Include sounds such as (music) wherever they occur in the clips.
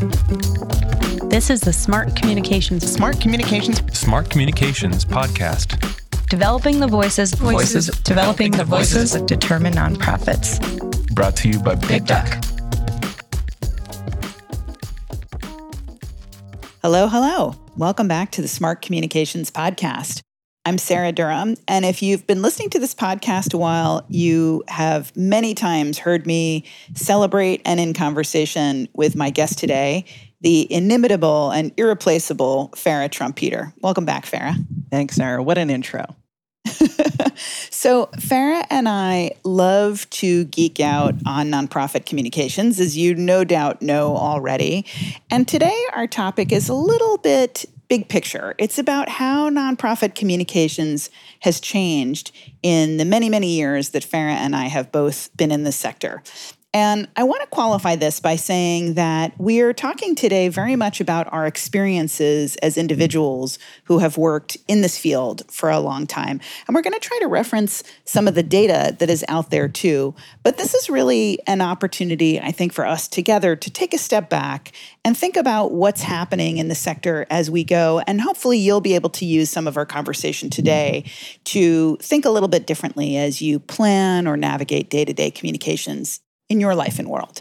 This is the Smart Communications Smart Communications Smart Communications Podcast. Developing the voices, Voices, developing the voices that determine nonprofits. Brought to you by Big Duck. Hello, hello. Welcome back to the Smart Communications Podcast. I'm Sarah Durham. And if you've been listening to this podcast a while, you have many times heard me celebrate and in conversation with my guest today, the inimitable and irreplaceable Farra Trompeter. Welcome back, Farra. Thanks, Sarah. What an intro. (laughs) so, Farra and I love to geek out on nonprofit communications, as you no doubt know already. And today, our topic is a little bit big picture. It's about how nonprofit communications has changed in the many, many years that Farra and I have both been in this sector. And I want to qualify this by saying that we are talking today very much about our experiences as individuals who have worked in this field for a long time. And we're going to try to reference some of the data that is out there too. But this is really an opportunity, I think, for us together to take a step back and think about what's happening in the sector as we go. And hopefully, you'll be able to use some of our conversation today to think a little bit differently as you plan or navigate day to day communications in your life and world.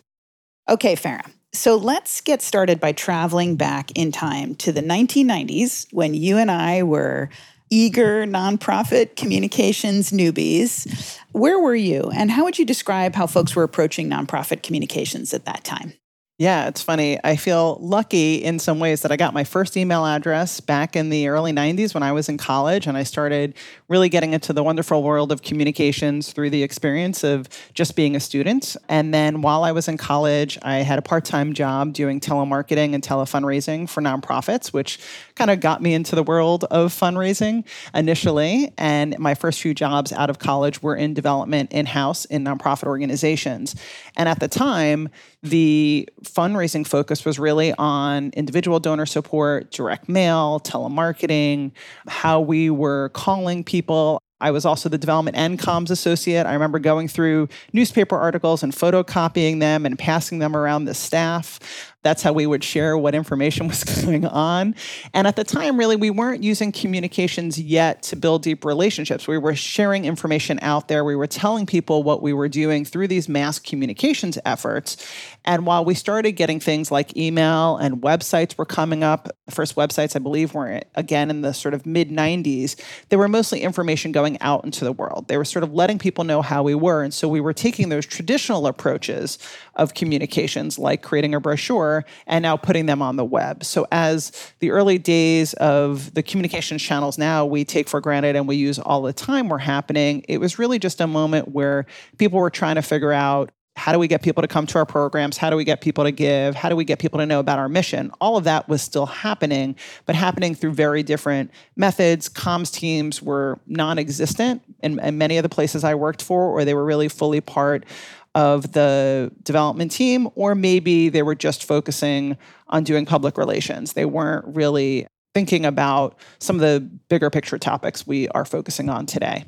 Okay, Farra. So let's get started by traveling back in time to the 1990s when you and I were eager nonprofit communications newbies. Where were you, and how would you describe how folks were approaching nonprofit communications at that time? Yeah, it's funny. I feel lucky in some ways that I got my first email address back in the early 90s when I was in college, and I started really getting into the wonderful world of communications through the experience of just being a student. And then while I was in college, I had a part time job doing telemarketing and telefundraising for nonprofits, which kind of got me into the world of fundraising initially. And my first few jobs out of college were in development in house in nonprofit organizations. And at the time, the fundraising focus was really on individual donor support, direct mail, telemarketing, how we were calling people. I was also the development and comms associate. I remember going through newspaper articles and photocopying them and passing them around the staff. That's how we would share what information (laughs) was going on. And at the time, really, we weren't using communications yet to build deep relationships. We were sharing information out there. We were telling people what we were doing through these mass communications efforts. And while we started getting things like email and websites were coming up, the first websites, I believe, were again in the sort of mid 90s, they were mostly information going out into the world. They were sort of letting people know how we were. And so we were taking those traditional approaches of communications, like creating a brochure, and now putting them on the web. So, as the early days of the communication channels now we take for granted and we use all the time were happening, it was really just a moment where people were trying to figure out how do we get people to come to our programs? How do we get people to give? How do we get people to know about our mission? All of that was still happening, but happening through very different methods. Comms teams were non existent in, in, many of the places I worked for, or they were really fully part of the development team, or maybe they were just focusing on doing public relations. They weren't really thinking about some of the bigger picture topics we are focusing on today.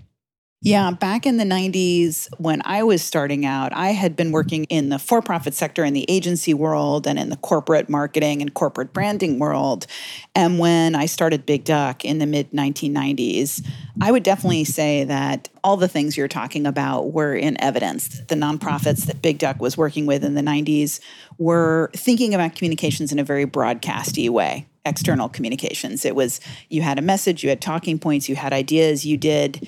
Yeah, back in the 90s, when I was starting out, I had been working in the for profit sector, in the agency world, and in the corporate marketing and corporate branding world. And when I started Big Duck in the mid 1990s, I would definitely say that all the things you're talking about were in evidence. The nonprofits that Big Duck was working with in the 90s were thinking about communications in a very broadcasty way external communications. It was you had a message, you had talking points, you had ideas, you did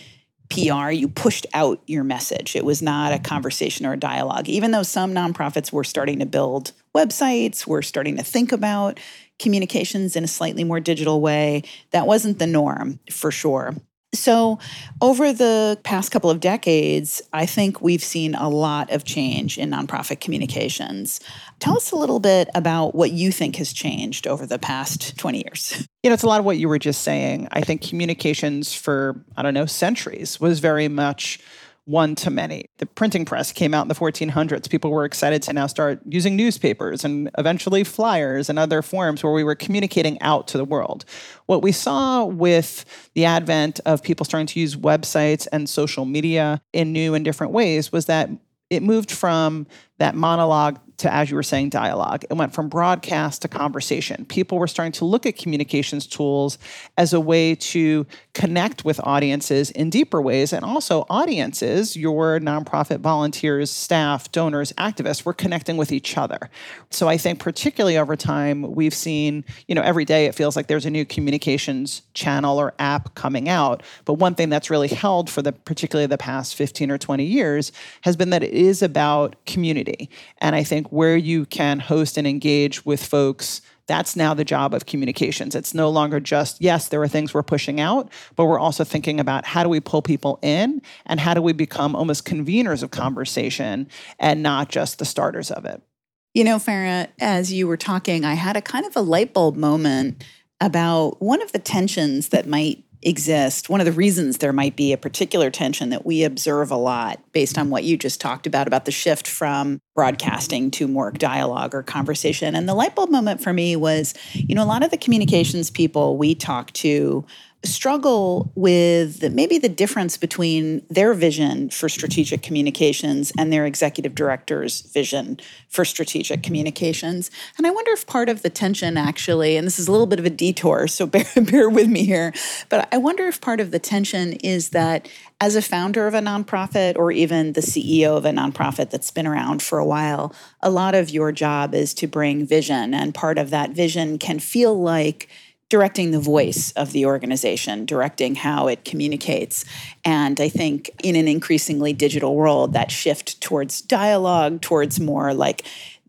PR, you pushed out your message. It was not a mm-hmm. conversation or a dialogue. Even though some nonprofits were starting to build websites, were starting to think about communications in a slightly more digital way, that wasn't the norm for sure. So, over the past couple of decades, I think we've seen a lot of change in nonprofit communications. Tell us a little bit about what you think has changed over the past 20 years. You know, it's a lot of what you were just saying. I think communications for, I don't know, centuries was very much one to many. The printing press came out in the 1400s. People were excited to now start using newspapers and eventually flyers and other forms where we were communicating out to the world. What we saw with the advent of people starting to use websites and social media in new and different ways was that it moved from that monologue to, as you were saying, dialogue. It went from broadcast to conversation. People were starting to look at communications tools as a way to connect with audiences in deeper ways. And also, audiences, your nonprofit volunteers, staff, donors, activists, were connecting with each other. So I think, particularly over time, we've seen, you know, every day it feels like there's a new communications channel or app coming out. But one thing that's really held for the particularly the past 15 or 20 years has been that it is about community. And I think think where you can host and engage with folks that's now the job of communications. It's no longer just, yes, there are things we're pushing out, but we're also thinking about how do we pull people in and how do we become almost conveners of conversation and not just the starters of it. You know, Farra, as you were talking, I had a kind of a light bulb moment about one of the tensions that might exist, one of the reasons there might be a particular tension that we observe a lot based on what you just talked about, about the shift from broadcasting to more dialogue or conversation. And the light bulb moment for me was, you know, a lot of the communications people we talk to struggle with maybe the difference between their vision for strategic communications and their executive director's vision for strategic communications. And I wonder if part of the tension actually, and this is a little bit of a detour, so (laughs) bear, bear with me here, but I wonder if part of the tension is that as a founder of a nonprofit or even the CEO of a nonprofit that's been around for a while, a lot of your job is to bring vision. And part of that vision can feel like directing the voice of the organization, directing how it communicates. And I think in an increasingly digital world, that shift towards dialogue, towards more like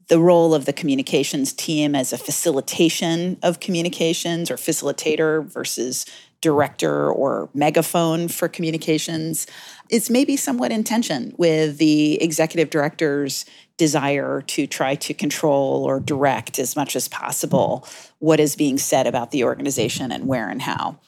the role of the communications team as a facilitation of communications or facilitator versus director or megaphone for communications is maybe somewhat in tension with the executive director's desire to try to control or direct as much as possible what is being said about the organization and where and how.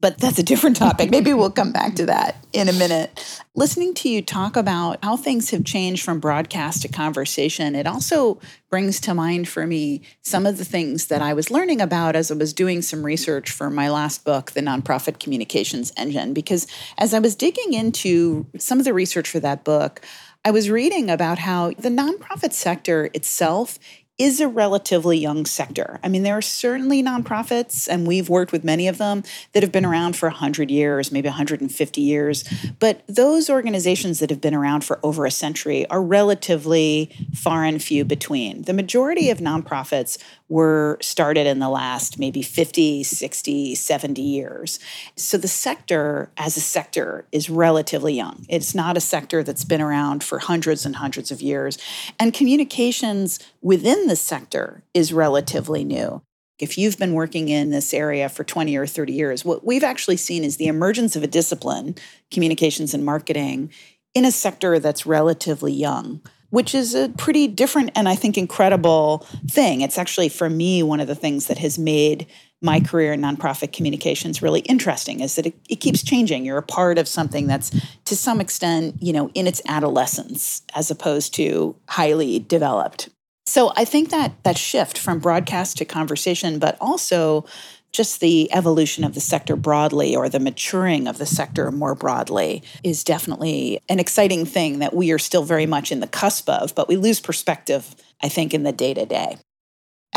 But that's a different (laughs) topic. Maybe we'll come back to that in a minute. Listening to you talk about how things have changed from broadcast to conversation, it also brings to mind for me some of the things that I was learning about as I was doing some research for my last book, The Nonprofit Communications Engine. Because as I was digging into some of the research for that book, I was reading about how the nonprofit sector itself is a relatively young sector. I mean, there are certainly nonprofits, and we've worked with many of them that have been around for 100 years, maybe 150 years. But those organizations that have been around for over a century are relatively far and few between. The majority of nonprofits were started in the last maybe 50, 60, 70 years. So the sector as a sector is relatively young. It's not a sector that's been around for hundreds and hundreds of years. And communications within the sector is relatively new. If you've been working in this area for 20 or 30 years, what we've actually seen is the emergence of a discipline, communications and marketing, in a sector that's relatively young which is a pretty different and I think incredible thing. It's actually, for me, one of the things that has made my career in nonprofit communications really interesting is that it, it, keeps changing. You're a part of something that's to some extent, you know, in its adolescence as opposed to highly developed. So I think that that shift from broadcast to conversation, but also just the evolution of the sector broadly or the maturing of the sector more broadly is definitely an exciting thing that we are still very much in the cusp of, but we lose perspective, I think, in the day to day.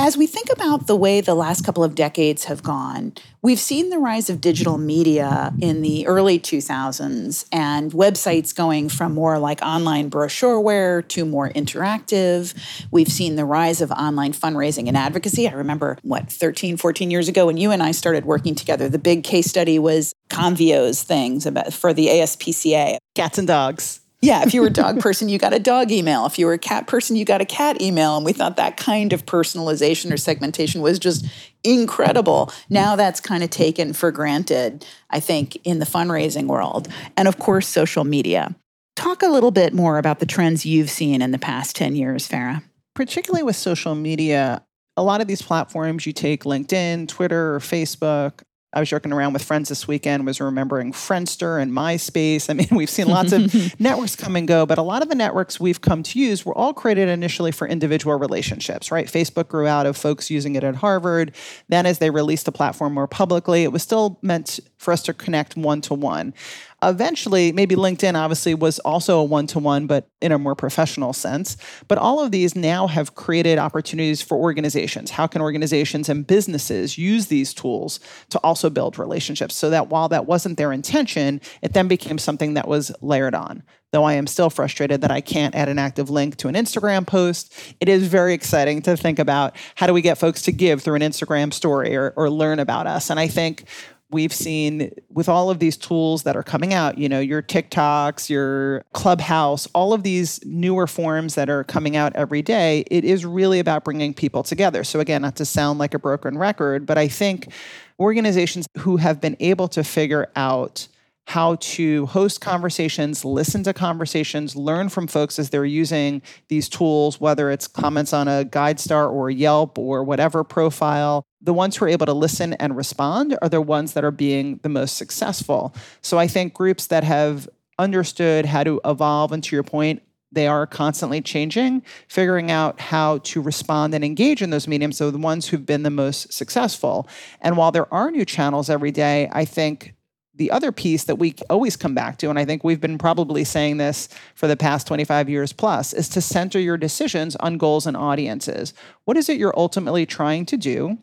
As we think about the way the last couple of decades have gone, we've seen the rise of digital media in the early 2000s and websites going from more like online brochureware to more interactive. We've seen the rise of online fundraising and advocacy. I remember, what, 13, 14 years ago when you and I started working together, the big case study was Convio's things about, for the ASPCA. Cats and dogs. Yeah, if you were a dog person, you got a dog email. If you were a cat person, you got a cat email. And we thought that kind of personalization or segmentation was just incredible. Now that's kind of taken for granted, I think, in the fundraising world. And of course, social media. Talk a little bit more about the trends you've seen in the past 10 years, Farra. Particularly with social media, a lot of these platforms, you take LinkedIn, Twitter, or Facebook, I was joking around with friends this weekend, was remembering Friendster and MySpace. I mean, (laughs) we've seen lots of (laughs) networks come and go, but a lot of the networks we've come to use were all created initially for individual relationships, right? Facebook grew out of folks using it at Harvard. Then, as they released the platform more publicly, it was still meant for us to connect one to one. Eventually, maybe LinkedIn obviously was also a one to one, but in a more professional sense. But all of these now have created opportunities for organizations. How can organizations and businesses use these tools to also build relationships so that while that wasn't their intention, it then became something that was layered on? Though I am still frustrated that I can't add an active link to an Instagram post, it is very exciting to think about how do we get folks to give through an Instagram story or, or learn about us. And I think we've seen with all of these tools that are coming out, you know, your TikToks, your Clubhouse, all of these newer forms that are coming out every day, it is really about bringing people together. So, again, not to sound like a broken record, but I think organizations who have been able to figure out how to host conversations, listen to conversations, learn from folks as they're using these tools, whether it's comments on a GuideStar or Yelp or whatever profile. The ones who are able to listen and respond are the ones that are being the most successful. So I think groups that have understood how to evolve, and to your point, they are constantly changing, figuring out how to respond and engage in those mediums are the ones who've been the most successful. And while there are new channels every day, I think the other piece that we always come back to, and I think we've been probably saying this for the past 25 years plus, is to center your decisions on goals and audiences. What is it you're ultimately trying to do?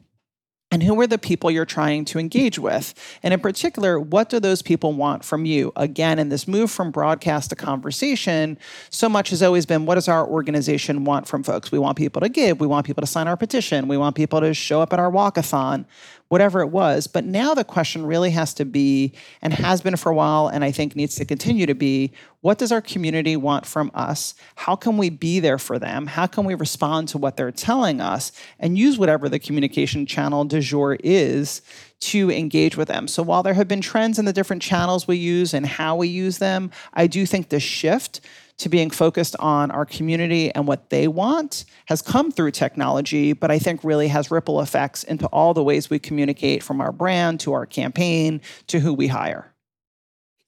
And who are the people you're trying to engage with? And in particular, what do those people want from you? Again, in this move from broadcast to conversation, so much has always been what does our organization want from folks? We want people to give, we want people to sign our petition, we want people to show up at our walkathon whatever it was. But now the question really has to be, and has been for a while, and I think needs to continue to be, what does our community want from us? How can we be there for them? How can we respond to what they're telling us and use whatever the communication channel du jour is to engage with them? So while there have been trends in the different channels we use and how we use them, I do think the shift to being focused on our community and what they want has come through technology, but I think really has ripple effects into all the ways we communicate from our brand to our campaign to who we hire.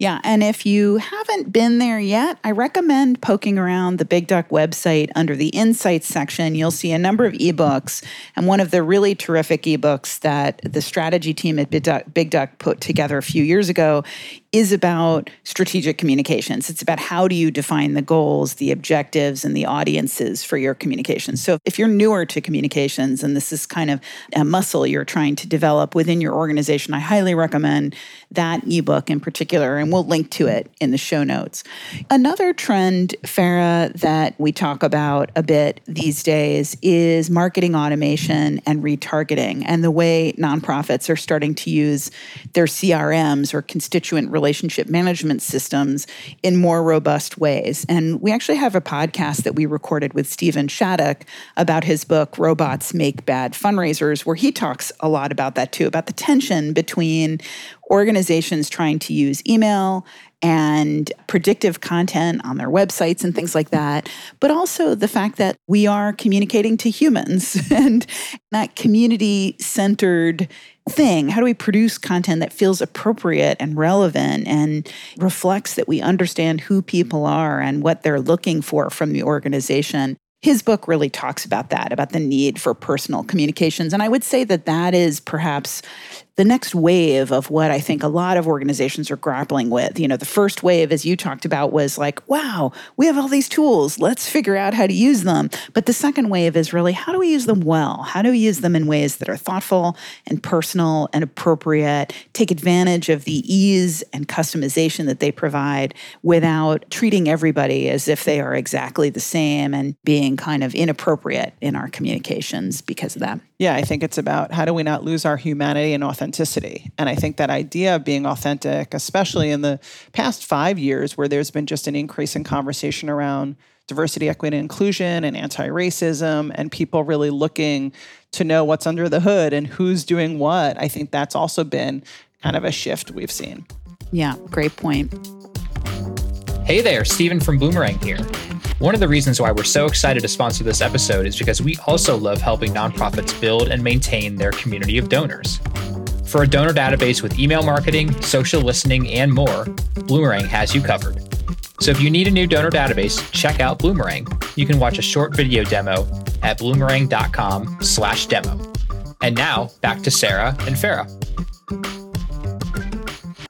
Yeah, and if you haven't been there yet, I recommend poking around the Big Duck website under the Insights section. You'll see a number of ebooks, and one of the really terrific ebooks that the strategy team at Big Duck, Big Duck put together a few years ago is about strategic communications. It's about how do you define the goals, the objectives, and the audiences for your communications. So if you're newer to communications and this is kind of a muscle you're trying to develop within your organization, I highly recommend that ebook in particular, and we'll link to it in the show notes. Another trend, Farra, that we talk about a bit these days is marketing automation and retargeting and the way nonprofits are starting to use their CRMs or constituent relationship management systems in more robust ways. And we actually have a podcast that we recorded with Steven Shattuck about his book, Robots Make Bad Fundraisers, where he talks a lot about that too, about the tension between organizations trying to use email and predictive content on their websites and things like that, but also the fact that we are communicating to humans (laughs) and that community centered thing. How do we produce content that feels appropriate and relevant and reflects that we understand who people are and what they're looking for from the organization? His book really talks about that, about the need for personal communications. And I would say that that is perhaps the next wave of what I think a lot of organizations are grappling with. You know, the first wave, as you talked about, was like, wow, we have all these tools. Let's figure out how to use them. But the second wave is really how do we use them well? How do we use them in ways that are thoughtful and personal and appropriate, take advantage of the ease and customization that they provide without treating everybody as if they are exactly the same and being kind of inappropriate in our communications because of that? Yeah, I think it's about how do we not lose our humanity and authenticity. And I think that idea of being authentic, especially in the past five years, where there's been just an increase in conversation around diversity, equity, and inclusion and anti racism, and people really looking to know what's under the hood and who's doing what, I think that's also been kind of a shift we've seen. Yeah, great point. Hey there, Steven from Bloomerang here. One of the reasons why we're so excited to sponsor this episode is because we also love helping nonprofits build and maintain their community of donors. For a donor database with email marketing, social listening, and more, Bloomerang has you covered. So if you need a new donor database, check out Bloomerang. You can watch a short video demo at bloomerang.com slash demo. And now back to Sarah and Farra.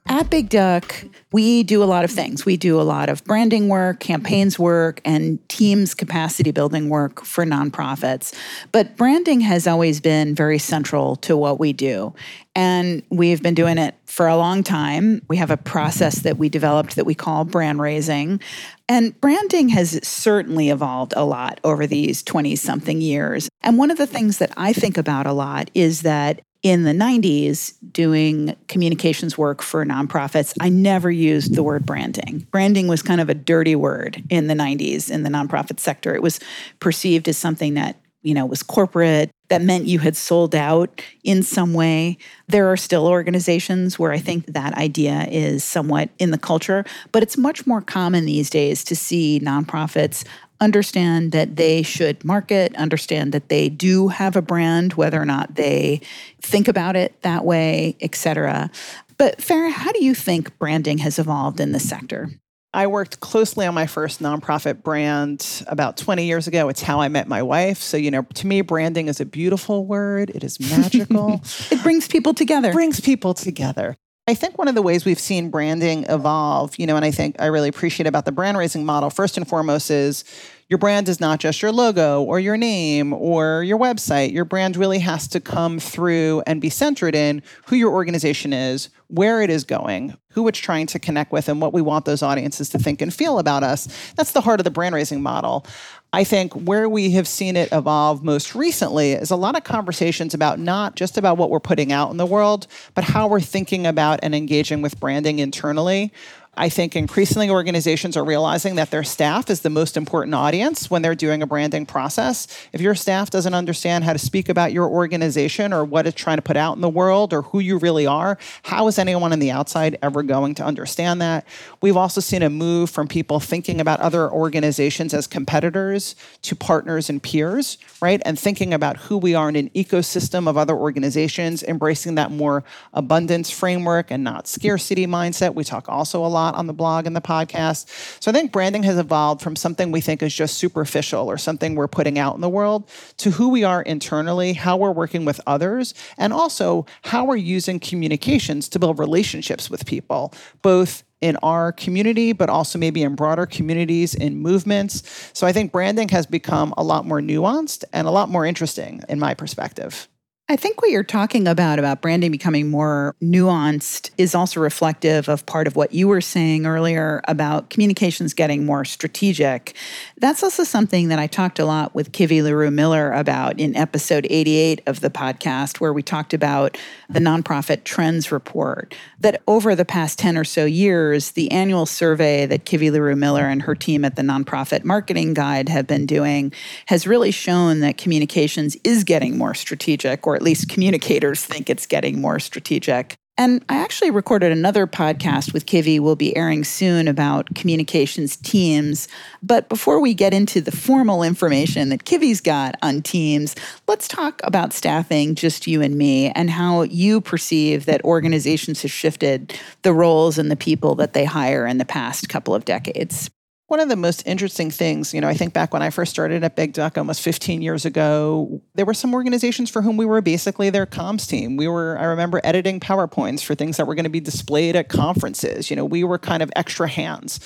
At Big Duck, we do a lot of things. We do a lot of branding work, campaigns work, and teams capacity building work for nonprofits. But branding has always been very central to what we do. And we've been doing it for a long time. We have a process that we developed that we call brand raising. And branding has certainly evolved a lot over these 20 something years. And one of the things that I think about a lot is that in the 90s doing communications work for nonprofits, I never used the word branding. Branding was kind of a dirty word in the 90s in the nonprofit sector. It was perceived as something that, you know, was corporate, that meant you had sold out in some way. There are still organizations where I think that idea is somewhat in the culture, but it's much more common these days to see nonprofits understand that they should market, understand that they do have a brand, whether or not they think about it that way, et cetera. But Farra, how do you think branding has evolved in the sector? I worked closely on my first nonprofit brand about 20 years ago. It's how I met my wife. So, you know, to me, branding is a beautiful word. It is magical. (laughs) it brings people together. It brings people together. I think one of the ways we've seen branding evolve, you know, and I think I really appreciate about the brand raising model, first and foremost, is your brand is not just your logo or your name or your website. Your brand really has to come through and be centered in who your organization is, where it is going, who it's trying to connect with, and what we want those audiences to think and feel about us. That's the heart of the brand raising model. I think where we have seen it evolve most recently is a lot of conversations about not just about what we're putting out in the world, but how we're thinking about and engaging with branding internally. I think increasingly organizations are realizing that their staff is the most important audience when they're doing a branding process. If your staff doesn't understand how to speak about your organization or what it's trying to put out in the world or who you really are, how is anyone on the outside ever going to understand that? We've also seen a move from people thinking about other organizations as competitors to partners and peers, right? And thinking about who we are in an ecosystem of other organizations, embracing that more abundance framework and not scarcity mindset. We talk also a lot lot on the blog and the podcast. So I think branding has evolved from something we think is just superficial or something we're putting out in the world to who we are internally, how we're working with others, and also how we're using communications to build relationships with people, both in our community, but also maybe in broader communities in movements. So I think branding has become a lot more nuanced and a lot more interesting in my perspective. I think what you're talking about, about branding becoming more nuanced, is also reflective of part of what you were saying earlier about communications getting more strategic. That's also something that I talked a lot with Kivi Leroux Miller about in episode 88 of the podcast, where we talked about the nonprofit trends report. That over the past 10 or so years, the annual survey that Kivi Leroux Miller and her team at the Nonprofit Marketing Guide have been doing has really shown that communications is getting more strategic or at least communicators think it's getting more strategic. And I actually recorded another podcast with Kivi, will be airing soon about communications teams. But before we get into the formal information that Kivi's got on teams, let's talk about staffing, just you and me, and how you perceive that organizations have shifted the roles and the people that they hire in the past couple of decades. One of the most interesting things, you know, I think back when I first started at Big Duck almost 15 years ago, there were some organizations for whom we were basically their comms team. We were, I remember editing PowerPoints for things that were going to be displayed at conferences. You know, we were kind of extra hands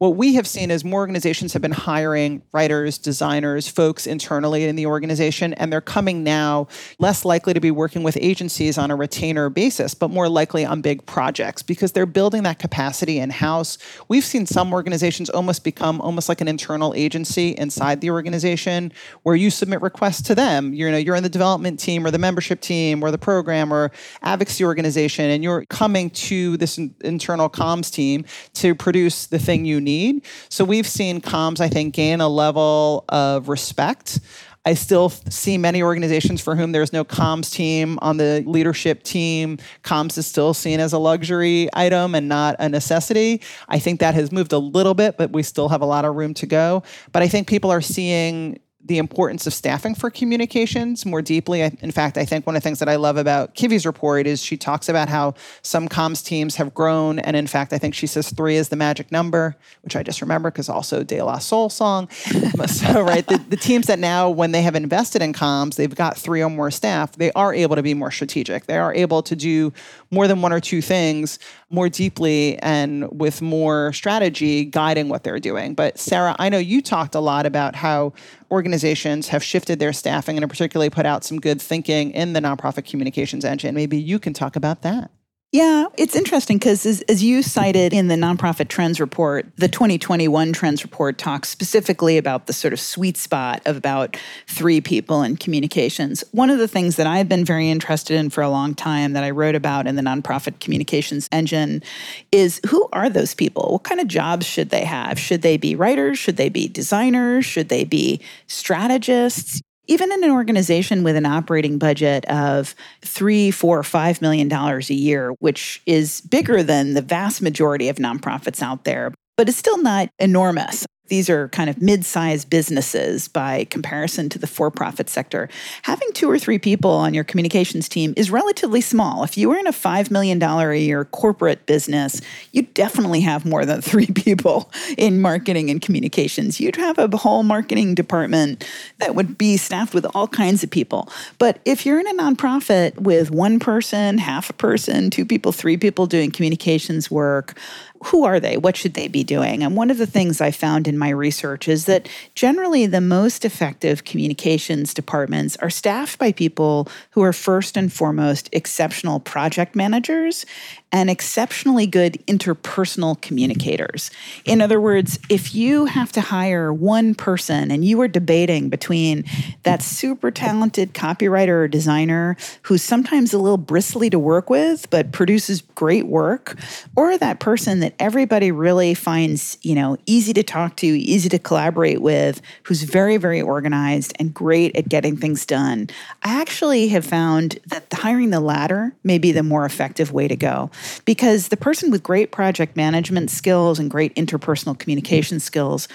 what we have seen is more organizations have been hiring writers, designers, folks internally in the organization, and they're coming now less likely to be working with agencies on a retainer basis, but more likely on big projects because they're building that capacity in house. We've seen some organizations almost become almost like an internal agency inside the organization where you submit requests to them. You know, you're in the development team or the membership team or the program or advocacy organization, and you're coming to this internal comms team to produce the thing you need need. So we've seen comms, I think, gain a level of respect. I still see many organizations for whom there's no comms team on the leadership team. Comms is still seen as a luxury item and not a necessity. I think that has moved a little bit, but we still have a lot of room to go. But I think people are seeing the importance of staffing for communications more deeply. In fact, I think one of the things that I love about Kivi's report is she talks about how some comms teams have grown. And in fact, I think she says three is the magic number, which I just remember because also De La Soul song. (laughs) so, right, the, the teams that now, when they have invested in comms, they've got three or more staff, they are able to be more strategic. They are able to do more than one or two things more deeply and with more strategy guiding what they're doing. But Sarah, I know you talked a lot about how organizations have shifted their staffing and have particularly put out some good thinking in the nonprofit communications engine. Maybe you can talk about that. Yeah, it's interesting because as, as, you cited in the Nonprofit Trends Report, the 2021 Trends Report talks specifically about the sort of sweet spot of about three people in communications. One of the things that I've been very interested in for a long time that I wrote about in the Nonprofit Communications Engine is who are those people? What kind of jobs should they have? Should they be writers? Should they be designers? Should they be strategists? Even in an organization with an operating budget of three, four, five million dollars a year, which is bigger than the vast majority of nonprofits out there, but it's still not enormous. These are kind of mid sized businesses by comparison to the for profit sector. Having two or three people on your communications team is relatively small. If you were in a $5 million a year corporate business, you definitely have more than (laughs) three people in marketing and communications. You'd have a whole marketing department that would be staffed with all kinds of people. But if you're in a nonprofit with one person, half a person, two people, three people doing communications work, who are they? What should they be doing? And one of the things I found in my research is that generally the most effective communications departments are staffed by people who are first and foremost exceptional project managers and exceptionally good interpersonal communicators. In other words, if you have to hire one person and you are debating between that super talented copywriter or designer who's sometimes a little bristly to work with but produces great work, or that person that everybody really finds, you know, easy to talk to, easy to collaborate with, who's very, very organized and great at getting things done, I actually have found that hiring the latter may be the more effective way to go because the person with great project management skills and great interpersonal communication skills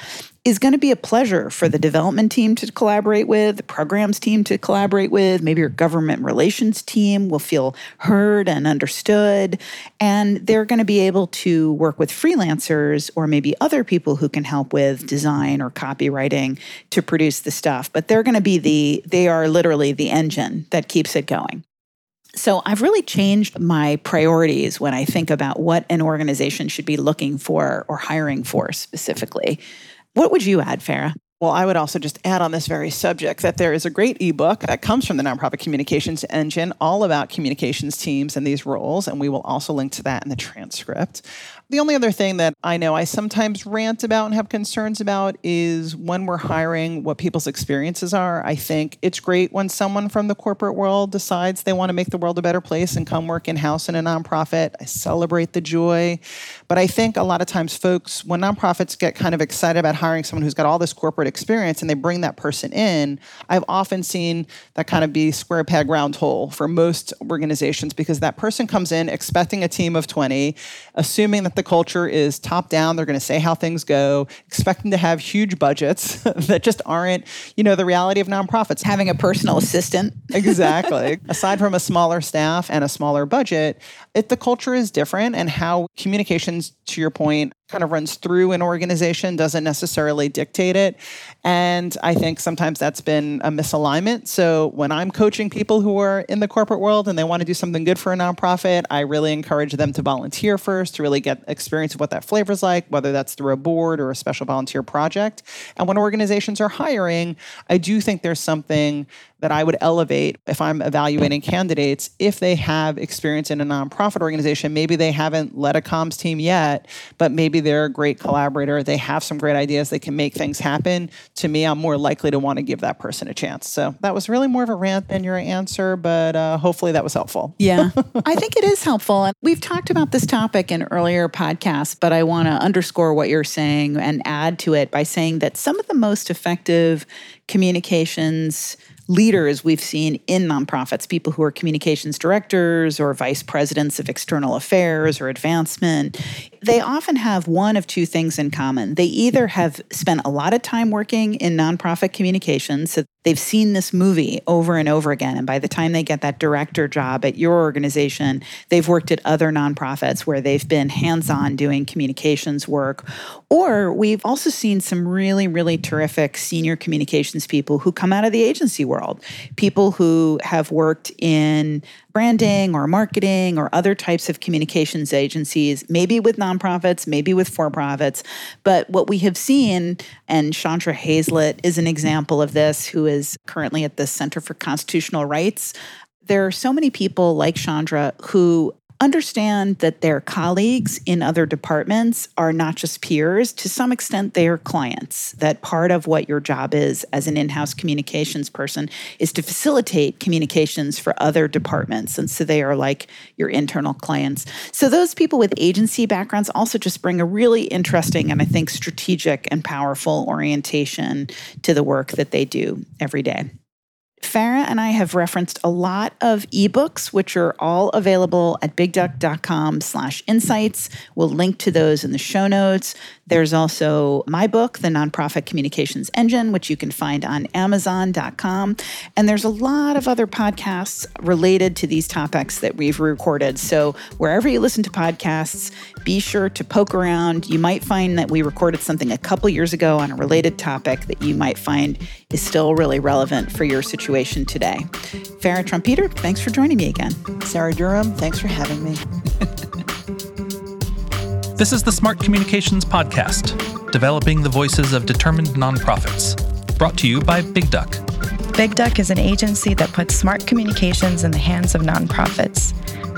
is going to be a pleasure for the development team to collaborate with, the programs team to collaborate with. Maybe your government relations team will feel heard and understood. And they're going to be able to work with freelancers or maybe other people who can help with design or copywriting to produce the stuff. But they're going to be the, they are literally the engine that keeps it going. So I've really changed my priorities when I think about what an organization should be looking for or hiring for specifically. What would you add, Farra? Well, I would also just add on this very subject that there is a great ebook that comes from the Nonprofit Communications Engine all about communications teams and these roles, and we will also link to that in the transcript. The only other thing that I know I sometimes rant about and have concerns about is when we're hiring what people's experiences are. I think it's great when someone from the corporate world decides they want to make the world a better place and come work in house in a nonprofit. I celebrate the joy. But I think a lot of times folks, when nonprofits get kind of excited about hiring someone who's got all this corporate experience and they bring that person in, I've often seen that kind of be square peg round hole for most organizations because that person comes in expecting a team of 20, assuming that the culture is top down. They're going to say how things go, expecting to have huge budgets (laughs) that just aren't, you know, the reality of nonprofits. Having a personal assistant. exactly. (laughs) Aside from a smaller staff and a smaller budget, it, the culture is different and how communications, to your point, kind of runs through an organization doesn't necessarily dictate it. And I think sometimes that's been a misalignment. So when I'm coaching people who are in the corporate world and they want to do something good for a nonprofit, I really encourage them to volunteer first to really get experience of what that flavor is like, whether that's through a board or a special volunteer project. And when organizations are hiring, I do think there's something that I would elevate if I'm evaluating candidates if they have experience in a nonprofit organization. Maybe they haven't led a comms team yet, but maybe they're a great collaborator. They have some great ideas. They can make things happen. To me, I'm more likely to want to give that person a chance. So that was really more of a rant than your answer, but uh, hopefully that was helpful. Yeah, (laughs) I think it is helpful. And we've talked about this topic in earlier podcasts, but I want to underscore what you're saying and add to it by saying that some of the most effective communications leaders we've seen in nonprofits, people who are communications directors or vice presidents of external affairs or advancement, they often have one of two things in common. They either have spent a lot of time working in nonprofit communications, so they've seen this movie over and over again. And by the time they get that director job at your organization, they've worked at other nonprofits where they've been hands on doing communications work. Or we've also seen some really, really terrific senior communications people who come out of the agency world world, people who have worked in branding or marketing or other types of communications agencies, maybe with nonprofits, maybe with for profits. But what we have seen, and Chandra Hayslett is an example of this, who is currently at the Center for Constitutional Rights. There are so many people like Chandra who understand that their colleagues in other departments are not just peers. To some extent, they are clients. That part of what your job is as an in house communications person is to facilitate communications for other departments. And so they are like your internal clients. So those people with agency backgrounds also just bring a really interesting and I think strategic and powerful orientation to the work that they do every day. Farra and I have referenced a lot of ebooks, which are all available at bigduck.com slash insights. We'll link to those in the show notes. There's also my book, The Nonprofit Communications Engine, which you can find on amazon.com. And there's a lot of other podcasts related to these topics that we've recorded. So wherever you listen to podcasts, be sure to poke around. You might find that we recorded something a couple years ago on a related topic that you might find is still really relevant for your situation today. Farra Trompeter, thanks for joining me again. Sarah Durham, thanks for having me. (laughs) This is the Smart Communications Podcast, developing the voices of determined nonprofits. Brought to you by Big Duck. Big Duck is an agency that puts smart communications in the hands of nonprofits.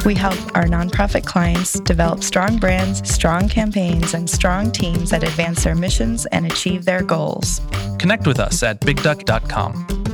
We help our nonprofit clients develop strong brands, strong campaigns, and strong teams that advance their missions and achieve their goals. Connect with us at bigduck.com.